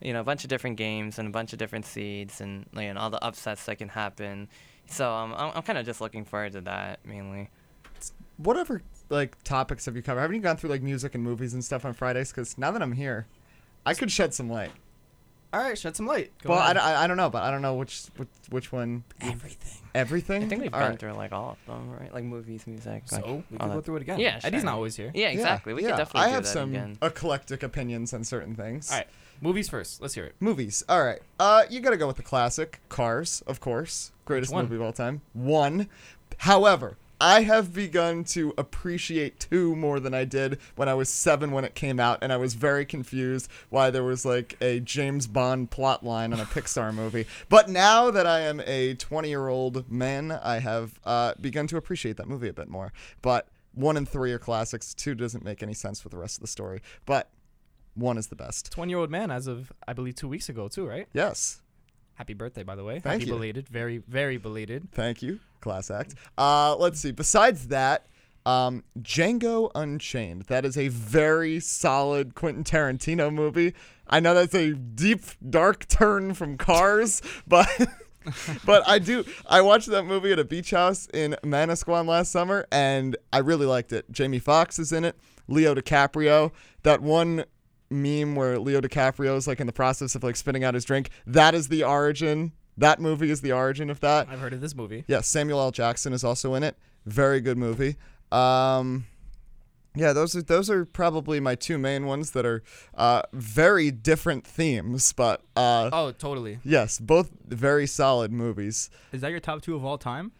you know a bunch of different games and a bunch of different seeds and like, and all the upsets that can happen so um, I'm, I'm kind of just looking forward to that mainly Whatever like topics have you covered? Haven't you gone through like music and movies and stuff on Fridays? Because now that I'm here, I could shed some light. All right, shed some light. Go well, I. I, I don't know, but I don't know which which, which one. everything. Everything. I think we've All gone right. through like all of them, right? Like movies, music. like, So we can go that. through it again. Yeah, Eddie's sure. not always here. Yeah, exactly. we yeah. could definitely I do have that some again. eclectic opinions on certain things. All right, movies first. Let's hear it. Movies. All right. Uh, you gotta go with the classic Cars, of course. Greatest movie of all time. One. However, I have begun to appreciate two more than I did when I was seven when it came out, and I was very confused why there was like a James Bond plot line on a Pixar (laughs) movie. But now that I am a 20 year old man, I have uh, begun to appreciate that movie a bit more. But one and three are classics. Two doesn't make any sense with the rest of the story. But one is the best. 20 year old man as of, I believe, two weeks ago, too, right? Yes. Happy birthday, by the way. Thank Happy you. belated. Very, very belated. Thank you. Class act. Uh, let's see. Besides that, um, Django Unchained. That is a very solid Quentin Tarantino movie. I know that's a deep, dark turn from Cars, (laughs) but. but I do. I watched that movie at a beach house in Manasquan last summer, and I really liked it. Jamie Foxx is in it. Leo DiCaprio. That one meme where Leo DiCaprio is like in the process of like spitting out his drink. That is the origin. That movie is the origin of that. I've heard of this movie. Yeah, Samuel L. Jackson is also in it. Very good movie. Um, yeah, those are those are probably my two main ones that are uh, very different themes, but uh, Oh, totally. yes, both very solid movies. Is that your top two of all time?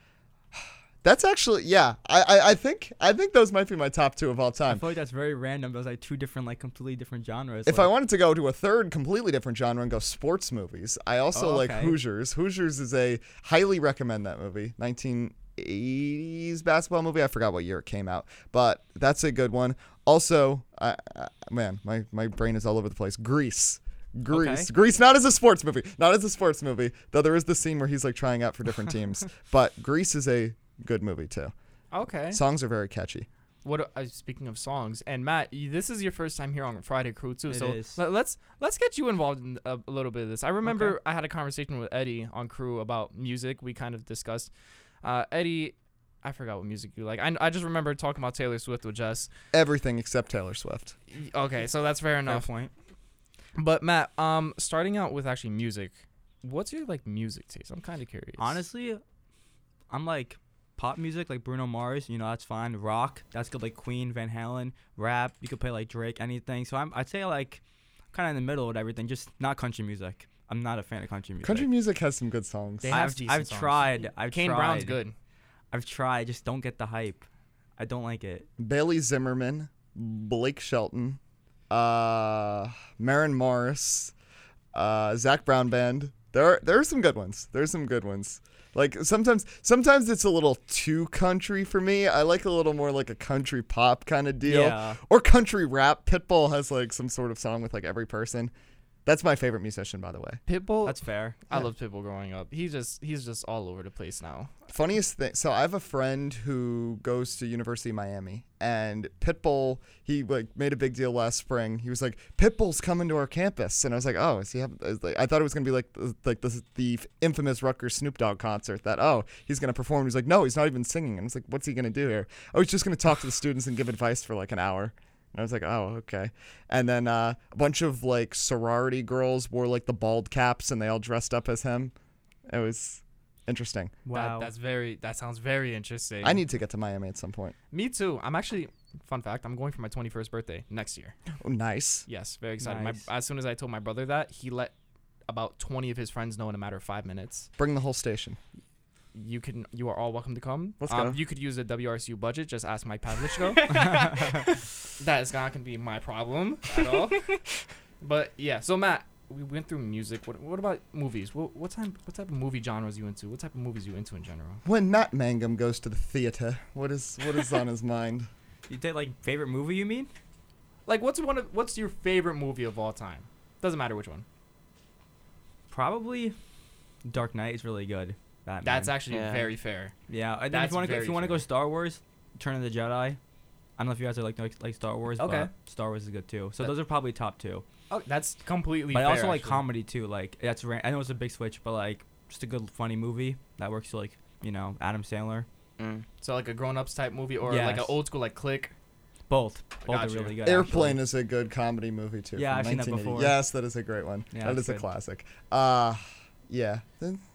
That's actually yeah. I, I, I think I think those might be my top two of all time. I feel like that's very random. Those like two different, like completely different genres. If like, I wanted to go to a third completely different genre and go sports movies, I also Oh, like. Hoosiers. Hoosiers is a highly recommend that movie. 1980s basketball movie. I forgot what year it came out, but that's a good one. Also, I, I, man, my my brain is all over the place. Grease. Grease. Okay. Grease not as a sports movie. Not as a sports movie. Though there is the scene where he's like trying out for different teams. (laughs) but Grease is a good movie too. Okay. Songs are very catchy. What uh, speaking of songs, and Matt, y- this is your first time here on Friday Crew too. It so is. let, us let's get you involved in a, a little bit of this. I remember Okay. I had a conversation with Eddie on Crew about music. We kind of discussed. Uh, Eddie, I forgot what music you like. I, I just remember talking about Taylor Swift with Jess. Everything except Taylor Swift. Okay, so that's fair fair enough. point. But Matt, um, starting out with actually music, what's your like music taste? I'm kind of curious. Honestly, I'm like pop music, like Bruno Mars. You know, that's fine. Rock, that's good. Like Queen, Van Halen. Rap, you could play like Drake, anything. So I'm, I'd say like kind of in the middle with everything. Just not country music. I'm not a fan of country music. Country music has some good songs. They have I've, decent I've songs. tried. I've Kane tried. Brown's good. I've tried. Just don't get the hype. I don't like it. Bailey Zimmerman, Blake Shelton, uh, Maren Morris, uh, Zac Brown Band. There are there are some good ones. There's some good ones. Like sometimes sometimes it's a little too country for me. I like a little more like a country pop kind of deal. Yeah. Or country rap. Pitbull has like some sort of song with like every person. That's my favorite musician, by the way. Pitbull. That's fair. I love Pitbull growing up. He just he's just all over the place now. funniest thing so i have a friend who goes to university of miami and pitbull he like made a big deal last spring he was like pitbull's coming to our campus and i was like oh is he have, is like, i thought it was going to be like the- like the, the infamous Rutgers snoop dogg concert that oh he's going to perform he's like no he's not even singing and i was like what's he going to do here oh he's just going to talk to the students and give advice for like an hour and I was like, oh, okay. And then uh, a bunch of like sorority girls wore like the bald caps and they all dressed up as him. It was interesting. Wow. That, that's very. That sounds very interesting. I need to get to Miami at some point. Me too. I'm actually. Fun fact: I'm going for my 21st birthday next year. Oh, nice. Yes, very excited. Nice. My, as soon as I told my brother that, he let about 20 of his friends know in a matter of five minutes. Bring the whole station. You can. You are all welcome to come. Let's um, go. You could use the WRSU budget. Just ask Mike Pavlichko. (laughs) (laughs) that is not going to be my problem at all. (laughs) but yeah. So Matt, we went through music. What, what about movies? What, what type? What type of movie genres you into? What type of movies you into in general? When Matt Mangam goes to the theater, what is what is on his mind? You take like favorite movie? You mean? Like, what's one of what's your favorite movie of all time? Doesn't matter which one. Probably Dark Knight is really good. Batman. That's actually Yeah. very fair. yeah. And then that's if you want to if you want to go. Star Wars, Turn of the Jedi. I don't know if you guys are like like, like Star Wars. Okay. But Star Wars is good too. So That- those are probably top two. Oh, that's completely. But I also like actually. comedy too. Like that's ra- I know it's a big switch, but like just a good funny movie that works. Like you know Adam Sandler. Mm. So like a grown ups type movie or like an old school like Click. Both. Both got are you. really good. Airplane actually. is a good comedy movie too. Yeah, I've seen that before. Yes, that is a great one. Yeah, that it's is a classic. Uh, yeah.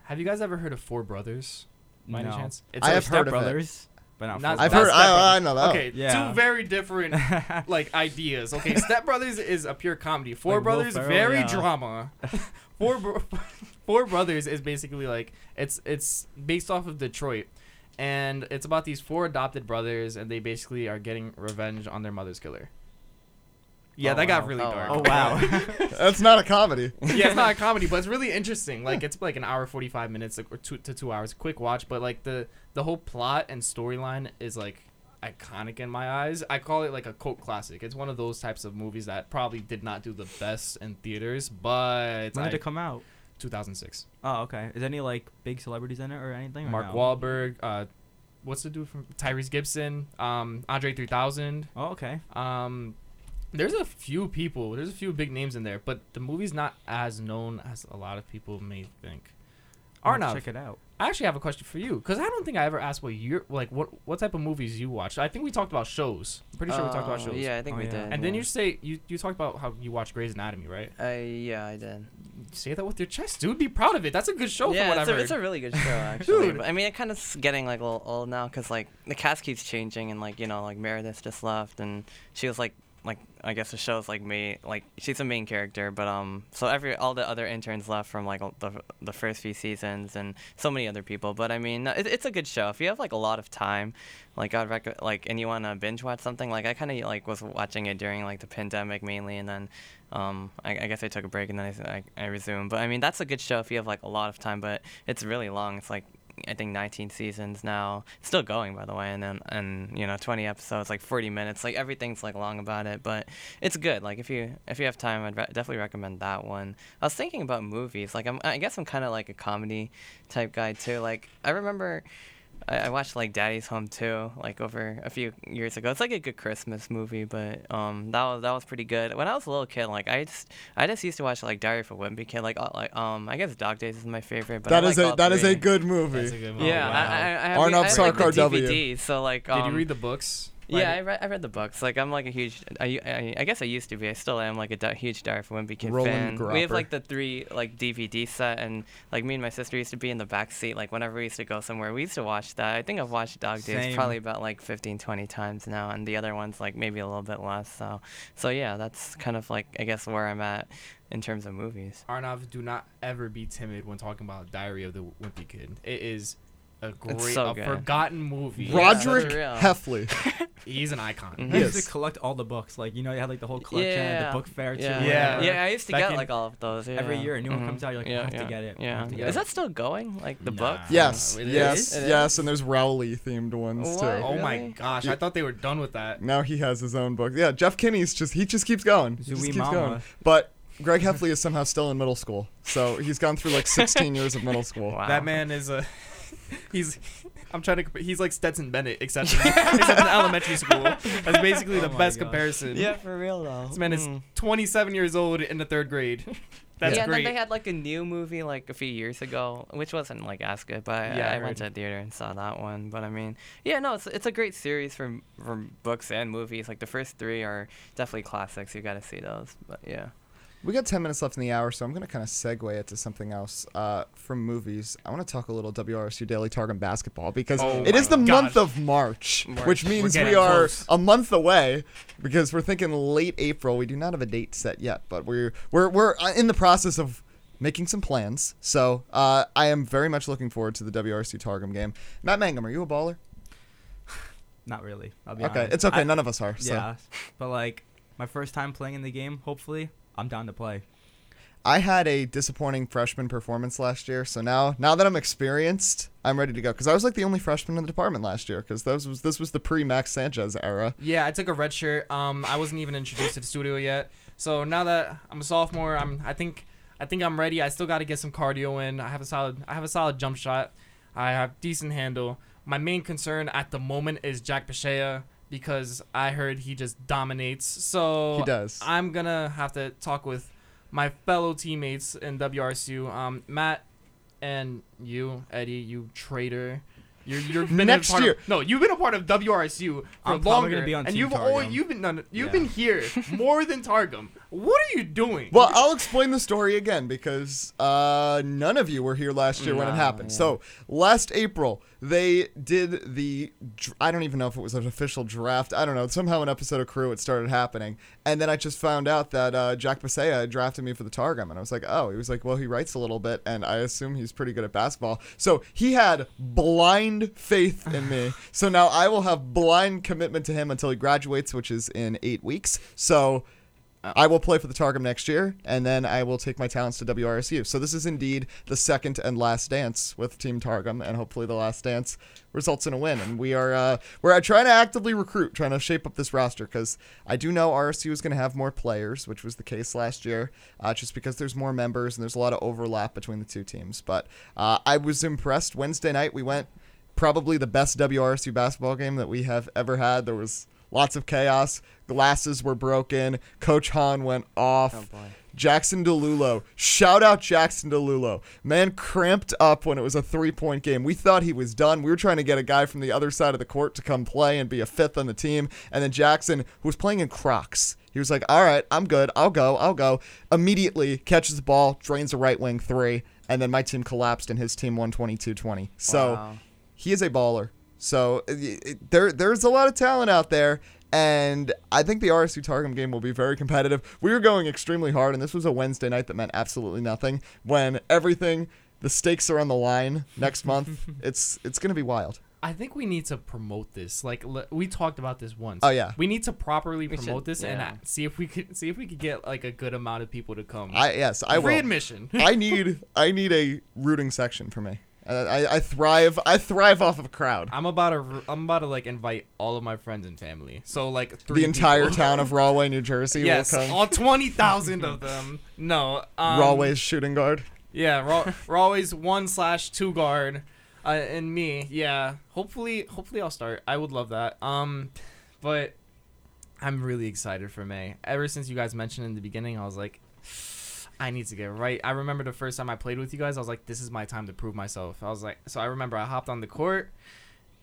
Have you guys ever heard of Four Brothers? By any No. chance? I have Step heard of it. Brothers, but not. Not- Four I've heard. Step I, I Brothers. know that. one. Okay, Yeah. two very different (laughs) like ideas. Okay, Step Brothers is a pure comedy. Four Like Brothers, Ferrell, very yeah. drama. (laughs) Four Bro- (laughs) Four Brothers is basically like it's it's based off of Detroit, and it's about these four adopted brothers, and they basically are getting revenge on their mother's killer. Yeah, Oh, that got wow. really Oh, dark. Oh wow. (laughs) That's not a comedy. yeah, it's not a (laughs) comedy, but it's really interesting. Like it's like an hour forty five minutes like, or two to two hours, quick watch. But like the the whole plot and storyline is like iconic in my eyes. I call it like a cult classic. It's one of those types of movies that probably did not do the best in theaters, but when did I- it come out? 2006. Oh, okay. Is any like big celebrities in it or anything? or Mark no? Wahlberg, uh, what's the dude from Tyrese Gibson, um, Andre 3000. Oh, okay. Um, there's a few people. There's a few big names in there, but the movie's not as known as a lot of people may think. I'll have to Arnav, check it out. I actually have a question for you because I don't think I ever asked what you're like. What what type of movies you watch? I think we talked about shows. I'm pretty sure we talked about Uh, shows. Yeah, I think Oh, we yeah. did. And then yeah. you say you you talked about how you watch Grey's Anatomy, right? Uh, yeah, I did. Say that with your chest, dude. Be proud of it. That's a good show yeah, from what it's I've a, heard. it's a really good show (laughs) actually. Dude. But, I mean, it kind of getting like a little old now because like the cast keeps changing and like you know like Meredith just left and she was like like I guess the show's like me like she's a main character but um so every all the other interns left from like the the first few seasons and so many other people but I mean it, it's a good show. If you have like a lot of time like I'd rec- like and you want to binge watch something like I kind of like was watching it during like the pandemic mainly and then um I, I guess I took a break and then I, I, I resumed but I mean that's a good show if you have like a lot of time but it's really long. It's like I think 19 seasons now. It's still going, by the way, and then and you know 20 episodes, like 40 minutes. Like everything's like long about it, but it's good. Like if you if you have time, I'd re- definitely recommend that one. I was thinking about movies. Like I'm, I guess I'm kind of like a comedy type guy too. Like I remember. I, I watched like Daddy's Home too, like over a few years ago. It's like a good Christmas movie, but um, that was that was pretty good. When I was a little kid, like I just I just used to watch like Diary of a Wimpy Kid, like uh, like um I guess Dog Days is my favorite. But That I is like a all that is three. a good movie. That's a good movie. Yeah, Wow. I, I, I have, Arnold I have like the Sarkar W. DVD, so like. Did Um, you read the books? Yeah, I read, I read the books. Like I'm like a huge. I, I, I guess I used to be. I still am like a di- huge Diary for Wimpy Kid Roland fan. We have like the three like DVD set, and like me and my sister used to be in the back seat. Like whenever we used to go somewhere, we used to watch that. I think I've watched Dog Days Same. probably about like 15, 20 times now, and the other ones like maybe a little bit less. So, so yeah, that's kind of like I guess where I'm at in terms of movies. Arnav, do not ever be timid when talking about Diary of the Wimpy Kid. It is a great, It's so a good. forgotten movie. Yeah, Roderick that's real. Heffley. (laughs) He's an icon. Mhm. I used to collect all the books. Like you know, you had like the whole collection at the book fair too. Yeah. Yeah. yeah, I used to Back get in- like all of those. Yeah. Every year a new one Mhm. comes out, you're like, I yeah, have to get it. Yeah. get Is it. that still going? Like the Nah. book? Yes, It yes, is? Yes, and there's Rowley themed ones What? too. Oh my Really? gosh, I thought they were done with that. Now he has his own book. Yeah, Jeff Kinney's just he just keeps going. He just keeps Mama. going. But Greg Heffley is somehow still in middle school, so he's gone through like 16 years of middle school. (laughs) Wow. That man is a. He's. I'm trying to. compa- He's like Stetson Bennett, except in, except in elementary school. That's basically (laughs) the Oh my best gosh. comparison. Yeah, for real though. This man is Mm. 27 years old in the third grade. That's yeah, and then they had like a new movie like a few years ago, which wasn't like as good, but I- Yeah, I I, went to heard. the theater and saw that one. But I mean, yeah, no, it's it's a great series from from books and movies. Like the first three are definitely classics. You got to see those. But yeah. We got 10 minutes left in the hour, so I'm going to kind of segue it to something else uh, from movies. I want to talk a little WRSU Daily Targum basketball because Oh it is the my month of March, March. which means we are close. a month away because we're thinking late April. We do not have a date set yet, but we're we're we're uh, in the process of making some plans. So uh, I am very much looking forward to the WRSU Targum game. Matt Mangam, are you a baller? (sighs) Not really. I'll be Okay, honest. it's okay. I- None of us are. So. Yeah, but like my first time playing in the game, hopefully I'm down to play. I had a disappointing freshman performance last year, so now now that I'm experienced, I'm ready to go. Because I was like the only freshman in the department last year. Because this was this was the pre Max Sanchez era. Yeah, I took a red shirt. Um, I wasn't even introduced to the studio yet. So now that I'm a sophomore, I'm I think I think I'm ready. I still got to get some cardio in. I have a solid I have a solid jump shot. I have decent handle. My main concern at the moment is Jack Pashea because I heard he just dominates. So He does. I'm gonna have to talk with my fellow teammates in WRSU, um, Matt and you, Eddie, you traitor. You're, you've been Next part year. Of, no, you've been a part of WRSU for I'm probably longer, gonna be on and Team you've always, you've been no, no, you've Yeah. been here (laughs) more than Targum. What are you doing? Well, I'll explain the story again because uh, none of you were here last year when it happened. yeah. So last April, they did the I don't even know if it was an official draft. I don't know. Somehow, an episode of Crew, it started happening, and then I just found out that uh, Jack Pasea drafted me for the Targum, and I was like, oh. He was like, well, he writes a little bit, and I assume he's pretty good at basketball. So he had blind faith in me. (sighs) so now I will have blind commitment to him until he graduates, which is in eight weeks. So. I will play for the Targum next year, and then I will take my talents to WRSU. So this is indeed the second and last dance with Team Targum, and hopefully the last dance results in a win. And we are uh, we're trying to actively recruit, trying to shape up this roster because I do know RSU is going to have more players, which was the case last year, uh, just because there's more members and there's a lot of overlap between the two teams. But uh, I was impressed. Wednesday night we went probably the best WRSU basketball game that we have ever had. There was lots of chaos. Glasses were broken. Coach Hahn went off. Oh boy. Jackson DeLulo. Shout out Jackson DeLulo. Man cramped up when it was a three point game. We thought he was done. We were trying to get a guy from the other side of the court to come play and be a fifth on the team. And then Jackson, who was playing in Crocs, he was like, All right, I'm good. I'll go. I'll go. Immediately catches the ball, drains a right wing three. And then my team collapsed and his team won 22 20. So Wow. he is a baller. So it, it- there, there's a lot of talent out there, and I think the RSU Targum game will be very competitive. We were going extremely hard, and this was a Wednesday night that meant absolutely nothing. When everything, the stakes are on the line next month, (laughs) it's it's gonna be wild. I think we need to promote this. Like le- we talked about this once. Oh, yeah. we need to properly We promote should- this and uh, see if we could see if we could get like a good amount of people to come. I yes, I Free will. admission. I (laughs) need I need a rooting section for me. I, I, thrive I thrive off of a crowd. I'm about to I'm about to like invite all of my friends and family. So like three The entire people. town of (laughs) Rahway, New Jersey yes, will come. all twenty thousand of them. No, um, Rahway's shooting guard. Yeah, Rahway's one slash two guard, uh, and me. Yeah, hopefully, hopefully I'll start. I would love that. Um, but I'm really excited for May. Ever since you guys mentioned in the beginning, I was like, I need to get right. I remember the first time I played with you guys, I was like, this is my time to prove myself. I was like, so I remember I hopped on the court,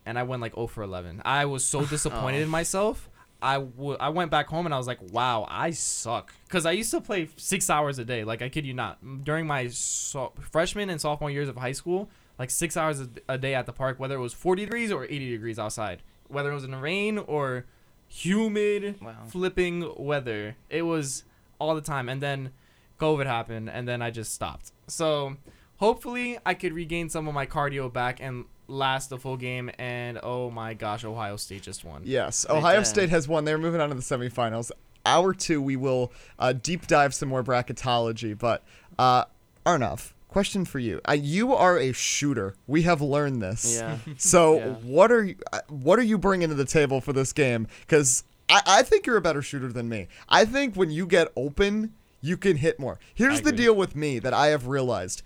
and I went like 0 for 11. I was so (laughs) oh. disappointed Oh. in myself. I w- I went back home and I was like, wow, I suck. Because I used to play six hours a day. Like, I kid you not. During my so- freshman and sophomore years of high school, like six hours a, a day at the park, whether it was 40 degrees or 80 degrees outside, whether it was in the rain or humid, Wow. flipping weather. It was all the time. And then COVID happened, and then I just stopped. So hopefully I could regain some of my cardio back and last the full game. And oh my gosh, Ohio State just won. Yes, They Ohio did. State has won. They're moving on to the semifinals. Hour two, we will uh, deep dive some more bracketology. But uh, Arnav, question for you: uh, You are a shooter. We have learned this. Yeah. (laughs) So Yeah. what are you, uh, what are you bringing to the table for this game? Because I, I think you're a better shooter than me. I think when you get open, you can hit more. Here's the deal with me that I have realized.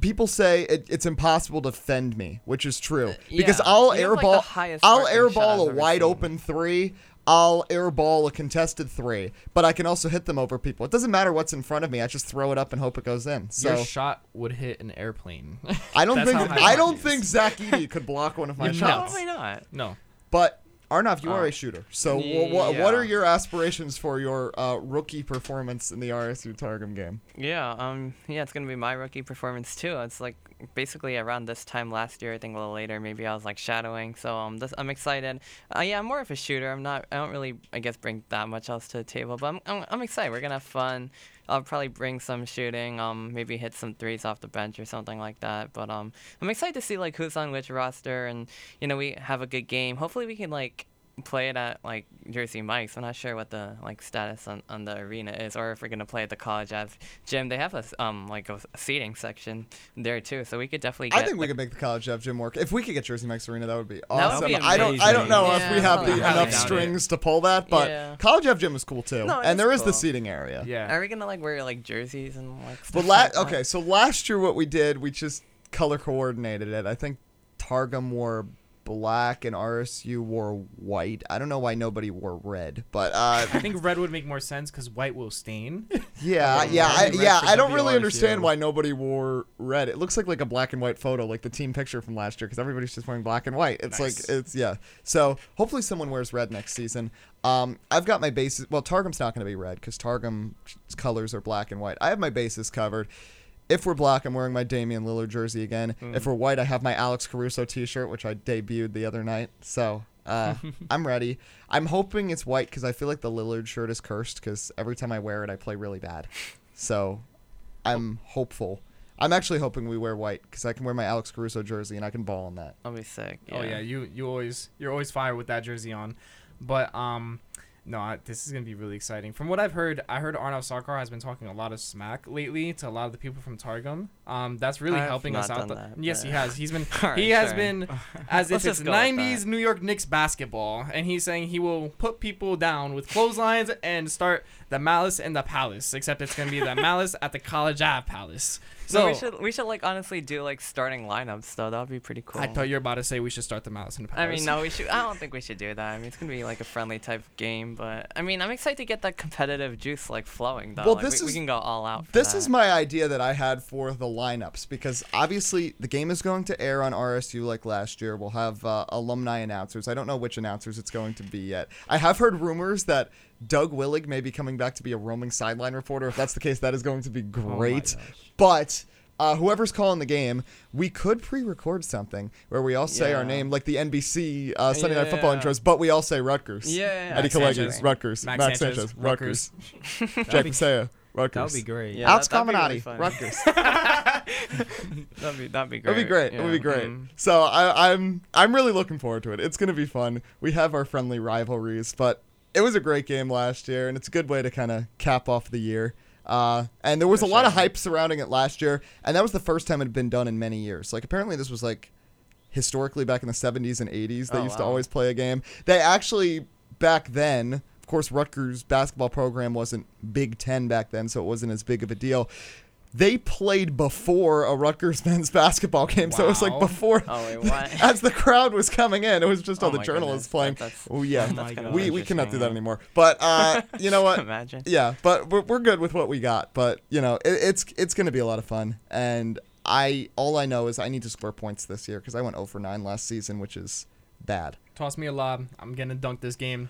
People say it, it's impossible to fend me, which is true. Uh, because Yeah. I'll You have, like, the airball, highest I'll sparkling shot airball I've a ever wide seen. open three. I'll airball a contested three, but I can also hit them over people. It doesn't matter what's in front of me. I just throw it up and hope it goes in. So Your shot would hit an airplane. I don't (laughs) That's think how high I don't is. think Zach Edey could block one of (laughs) my You're shots. Probably not. no. But Arnav, you are Uh, a shooter. So wh- wh- what are your aspirations for your uh, rookie performance in the RSU Targum game? Yeah, um, yeah, it's gonna be my rookie performance too. It's like basically around this time last year, I think a little later, maybe I was like shadowing. So um, this, I'm excited. Uh, yeah, I'm more of a shooter. I'm not. I don't really, I guess, bring that much else to the table. But I'm, I'm, I'm excited. We're gonna have fun. I'll probably bring some shooting. Um, maybe hit some threes off the bench or something like that. But um, I'm excited to see like who's on which roster, and you know, we have a good game. Hopefully, we can like play it at like Jersey Mike's. I'm not sure what the like status on, on the arena is, or if we're gonna play at the College Ave gym. They have a um like a seating section there too, so we could definitely. Get, I think we like, could make the College Ave gym work. If we could get Jersey Mike's Arena, that would be That would awesome. be I don't I don't know if we have the enough doubt it. strings to pull that, but Yeah. College Ave gym is cool too, No, it and is there is the seating area. Yeah. Are we gonna like wear like jerseys and like? But stuff la- like okay, so last year what we did, we just color coordinated it. I think Targum wore black and RSU wore white. I don't know why nobody wore red, but uh, (laughs) I think red would make more sense because white will stain. yeah, yeah, I, yeah. I don't really WRSU. understand why nobody wore red. It looks like like a black and white photo, like the team picture from last year, because everybody's just wearing black and white. It's Nice. like it's yeah. So hopefully someone wears red next season. Um, I've got my bases. Well, Targum's not going to be red because Targum's colors are black and white. I have my bases covered. If we're black, I'm wearing my Damian Lillard jersey again. If we're white, I have my Alex Caruso T-shirt, which I debuted the other night. So uh, (laughs) I'm ready. I'm hoping it's white because I feel like the Lillard shirt is cursed because every time I wear it, I play really bad. So I'm hopeful. I'm actually hoping we wear white because I can wear my Alex Caruso jersey and I can ball in that. I'll be sick. Oh yeah, you you always you're always fire with that jersey on, but um, no, I, this is gonna be really exciting. From what I've heard, I heard Arnav Sarkar has been talking a lot of smack lately to a lot of the people from Targum. Um, that's really I've helping us out. the- that, yes, he has. He's been (laughs) Alright, he has sure. been (laughs) as if it's just go with 90s. New York Knicks basketball, and he's saying he will put people down with clotheslines and start the Malice in the Palace. Except it's gonna be the (laughs) Malice at the College Ave Palace. So So we should we should like honestly do like starting lineups though. That would be pretty cool. I thought you were about to say we should start the Malice in the Palace. I mean, no, we (laughs) should. I don't think we should do that. I mean, it's gonna be like a friendly type game, but I mean, I'm excited to get that competitive juice like flowing though. Well, Like, this we, we is- can go all out. For This that. is my idea that I had for the lineups because obviously the game is going to air on RSU like last year. We'll have uh, alumni announcers. I don't know which announcers it's going to be yet. I have heard rumors that Doug Willig may be coming back to be a roaming sideline reporter. If that's the case, that is going to be (laughs) great. but uh, whoever's calling the game, we could pre-record something where we all say our name, like the NBC uh, Sunday Night Football Yeah. intros, but we all say Rutgers. Yeah, Eddie Max Kalegi, Sanchez. Rutgers. Max Max, Sanchez, Sanchez, Rutgers. (laughs) That'd Jack be- Rutgers. That would be great. Yeah, Alex that- that'd be really (laughs) Rutgers. that'd be that'd be great. It would be great. Yeah. It would be great. Mhm. So I, I'm I'm really looking forward to it. It's gonna be fun. We have our friendly rivalries, but it was a great game last year, and it's a good way to kind of cap off the year. Uh, and there was a lot of hype surrounding it last year, and that was the first time it had been done in many years. Like apparently this was like historically back in the 70s and 80s they Oh, used to always play a game. They actually back then, of course, Rutgers basketball program wasn't Big Ten back then, so it wasn't as big of a deal. They played before a Rutgers (laughs) men's basketball game, so it was like before Oh wait, (laughs) what? as the crowd was coming in, it was just all Oh the journalists goodness, playing. that- oh yeah, Oh that's my kinda God. we we cannot do that anymore. But uh, (laughs) you know what? Imagine. Yeah, but we're, we're good with what we got. But you know, it, it's it's gonna be a lot of fun. And I all I know is I need to score points this year because I went 0 for 9 last season, which is bad. Toss me a lob. I'm gonna dunk this game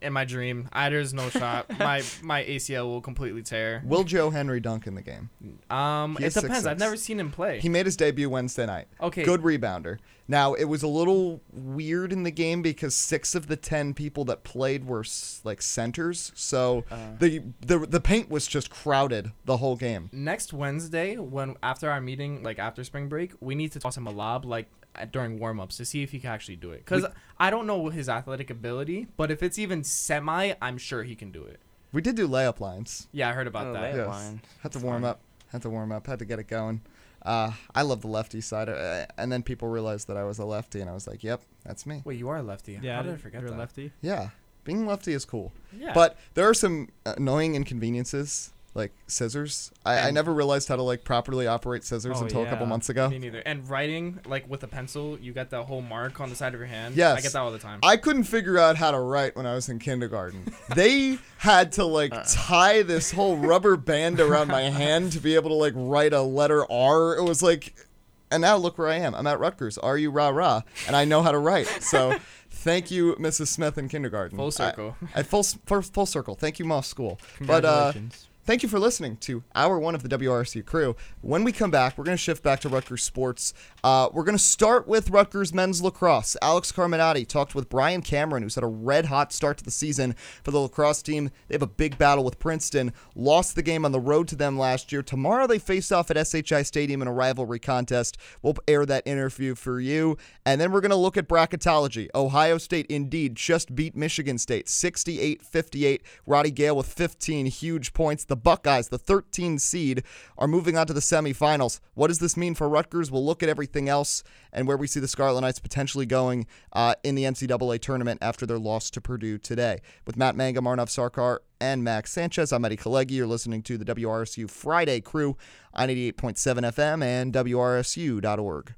in my dream. I, there's no shot. (laughs) My my ACL will completely tear. Will Joe Henry dunk in the game? Um, He it is depends. I've never seen him play. He made his debut Wednesday night. okay. Good rebounder. Now it was a little weird in the game because six of the ten people that played were like centers, so Uh. the the the paint was just crowded the whole game. Next Wednesday, when after our meeting, like after spring break, we need to toss him a lob, like at, during warm ups, to see if he can actually do it. Cause I don't know his athletic ability, but if it's even semi, I'm sure he can do it. We did do layup lines. Yeah, I heard about Oh, that. layup Yes. line. Had to warm up. Had to warm up. Had to get it going. Uh, I love the lefty side, uh, and then people realized that I was a lefty, and I was like, "Yep, that's me." Wait, you are a lefty. Yeah, How did I forget you're a that? lefty. Yeah, being lefty is cool, Yeah. but there are some annoying inconveniences, like scissors. I, I never realized how to like properly operate scissors Oh, until a couple yeah. months ago. me neither. And writing, like with a pencil, you get that whole mark on the side of your hand. Yes. I get that all the time. I couldn't figure out how to write when I was in kindergarten. (laughs) they had to like Uh. tie this whole rubber band around my hand to be able to like write a letter R. It was like, and now look where I am. I'm at Rutgers. Are you rah rah, and I know how to write. So, (laughs) thank you, Mrs. Smith in kindergarten. Full I- circle. At full full, full circle. Thank you, Moss School. But uh, Congratulations. Thank you for listening to hour one of the WRSU crew. When we come back, we're going to shift back to Rutgers sports. Uh, we're going to start with Rutgers men's lacrosse. Alex Carminati talked with Brian Cameron, who's had a red hot start to the season for the lacrosse team. They have a big battle with Princeton, lost the game on the road to them last year. Tomorrow they face off at SHI Stadium in a rivalry contest. We'll air that interview for you. And then we're going to look at bracketology. Ohio State indeed just beat Michigan State 68 58. Roddy Gayle with 15 huge points. The Buckeyes, the 13 seed, are moving on to the semifinals. What does this mean for Rutgers? We'll look at everything else and where we see the Scarlet Knights potentially going uh, in the NCAA tournament after their loss to Purdue today. With Matt Mangam, Arnav Sarkar, and Max Sanchez, I'm Eddie Kalegi. You're listening to the WRSU Friday crew on 88.7 FM and WRSU.org.